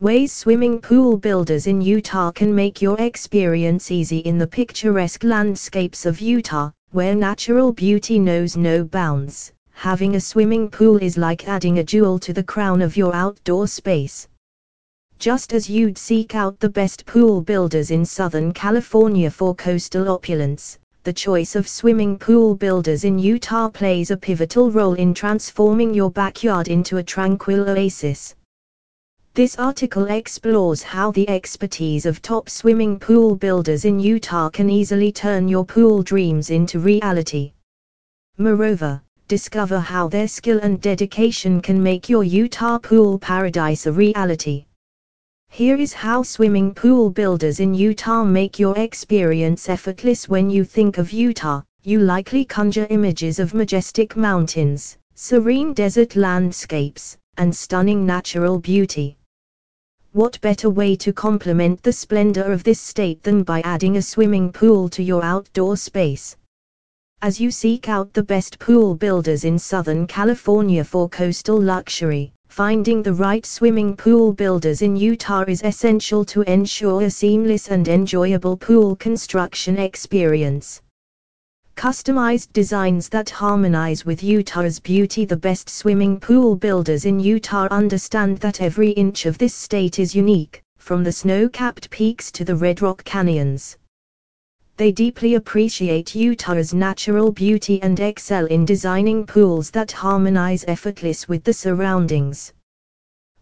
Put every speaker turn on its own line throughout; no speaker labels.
Ways swimming pool builders in Utah can make your experience easy in the picturesque landscapes of Utah, where natural beauty knows no bounds. Having a swimming pool is like adding a jewel to the crown of your outdoor space. Just as you'd seek out the best pool builders in Southern California for coastal opulence, the choice of swimming pool builders in Utah plays a pivotal role in transforming your backyard into a tranquil oasis. This article explores how the expertise of top swimming pool builders in Utah can easily turn your pool dreams into reality. Moreover, discover how their skill and dedication can make your Utah pool paradise a reality. Here is how swimming pool builders in Utah make your experience effortless when you think of Utah. You likely conjure images of majestic mountains, serene desert landscapes, and stunning natural beauty. What better way to complement the splendor of this state than by adding a swimming pool to your outdoor space? As you seek out the best pool builders in Southern California for coastal luxury, finding the right swimming pool builders in Utah is essential to ensure a seamless and enjoyable pool construction experience. Customized designs that harmonize with Utah's beauty. The best swimming pool builders in Utah understand that every inch of this state is unique, from the snow capped peaks to the red rock canyons. They deeply appreciate Utah's natural beauty and excel in designing pools that harmonize effortless with the surroundings.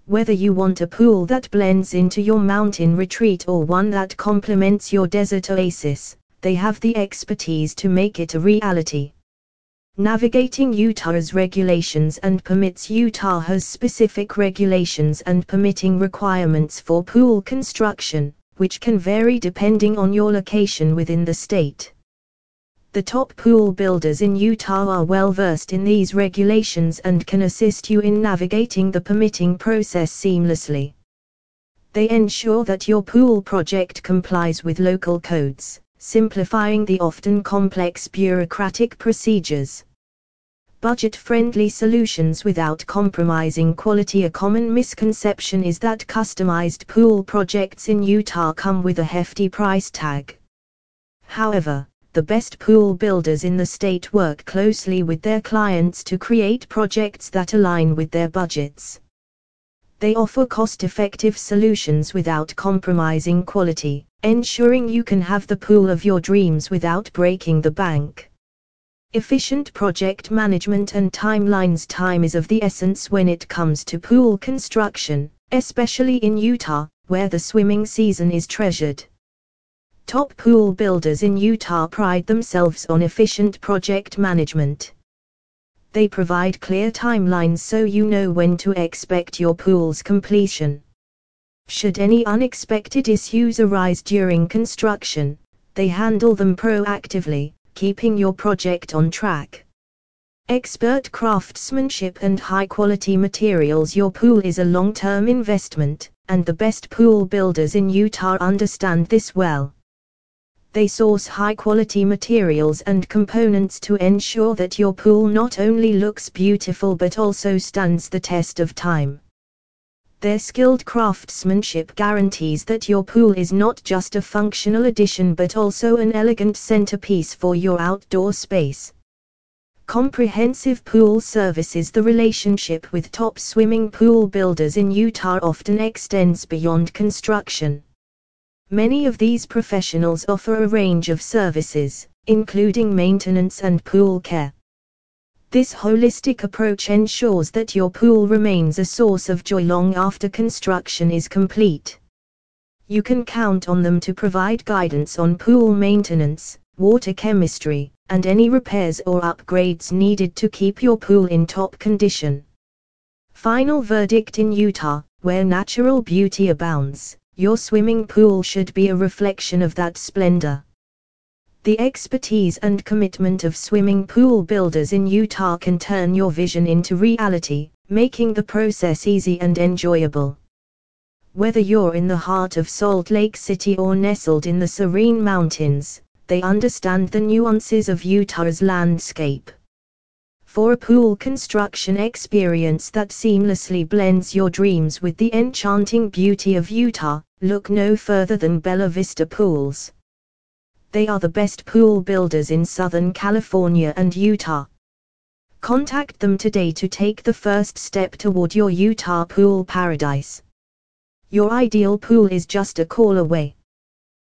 Whether you want a pool that blends into your mountain retreat or one that complements your desert oasis, they have the expertise to make it a reality. Navigating Utah's regulations and permits Utah has specific regulations and permitting requirements for pool construction, which can vary depending on your location within the state. The top pool builders in Utah are well versed in these regulations and can assist you in navigating the permitting process seamlessly. They ensure that your pool project complies with local codes simplifying the often complex bureaucratic procedures. Budget friendly solutions without compromising quality. A common misconception is that customized pool projects in Utah come with a hefty price tag. However, the best pool builders in the state work closely with their clients to create projects that align with their budgets. They offer cost effective solutions without compromising quality, ensuring you can have the pool of your dreams without breaking the bank. Efficient project management and timelines Time is of the essence when it comes to pool construction, especially in Utah, where the swimming season is treasured. Top pool builders in Utah pride themselves on efficient project management. They provide clear timelines so you know when to expect your pool's completion. Should any unexpected issues arise during construction, they handle them proactively, keeping your project on track. Expert craftsmanship and high quality materials Your pool is a long term investment, and the best pool builders in Utah understand this well they source high quality materials and components to ensure that your pool not only looks beautiful but also stands the test of time. Their skilled craftsmanship guarantees that your pool is not just a functional addition but also an elegant centerpiece for your outdoor space. Comprehensive pool services The relationship with top swimming pool builders in Utah often extends beyond construction. Many of these professionals offer a range of services, including maintenance and pool care. This holistic approach ensures that your pool remains a source of joy long after construction is complete. You can count on them to provide guidance on pool maintenance, water chemistry, and any repairs or upgrades needed to keep your pool in top condition. Final verdict in Utah, where natural beauty abounds your swimming pool should be a reflection of that splendor. The expertise and commitment of swimming pool builders in Utah can turn your vision into reality, making the process easy and enjoyable. Whether you're in the heart of Salt Lake City or nestled in the serene mountains, they understand the nuances of Utah's landscape. For a pool construction experience that seamlessly blends your dreams with the enchanting beauty of Utah, look no further than Bella Vista Pools. They are the best pool builders in Southern California and Utah. Contact them today to take the first step toward your Utah pool paradise. Your ideal pool is just a call away.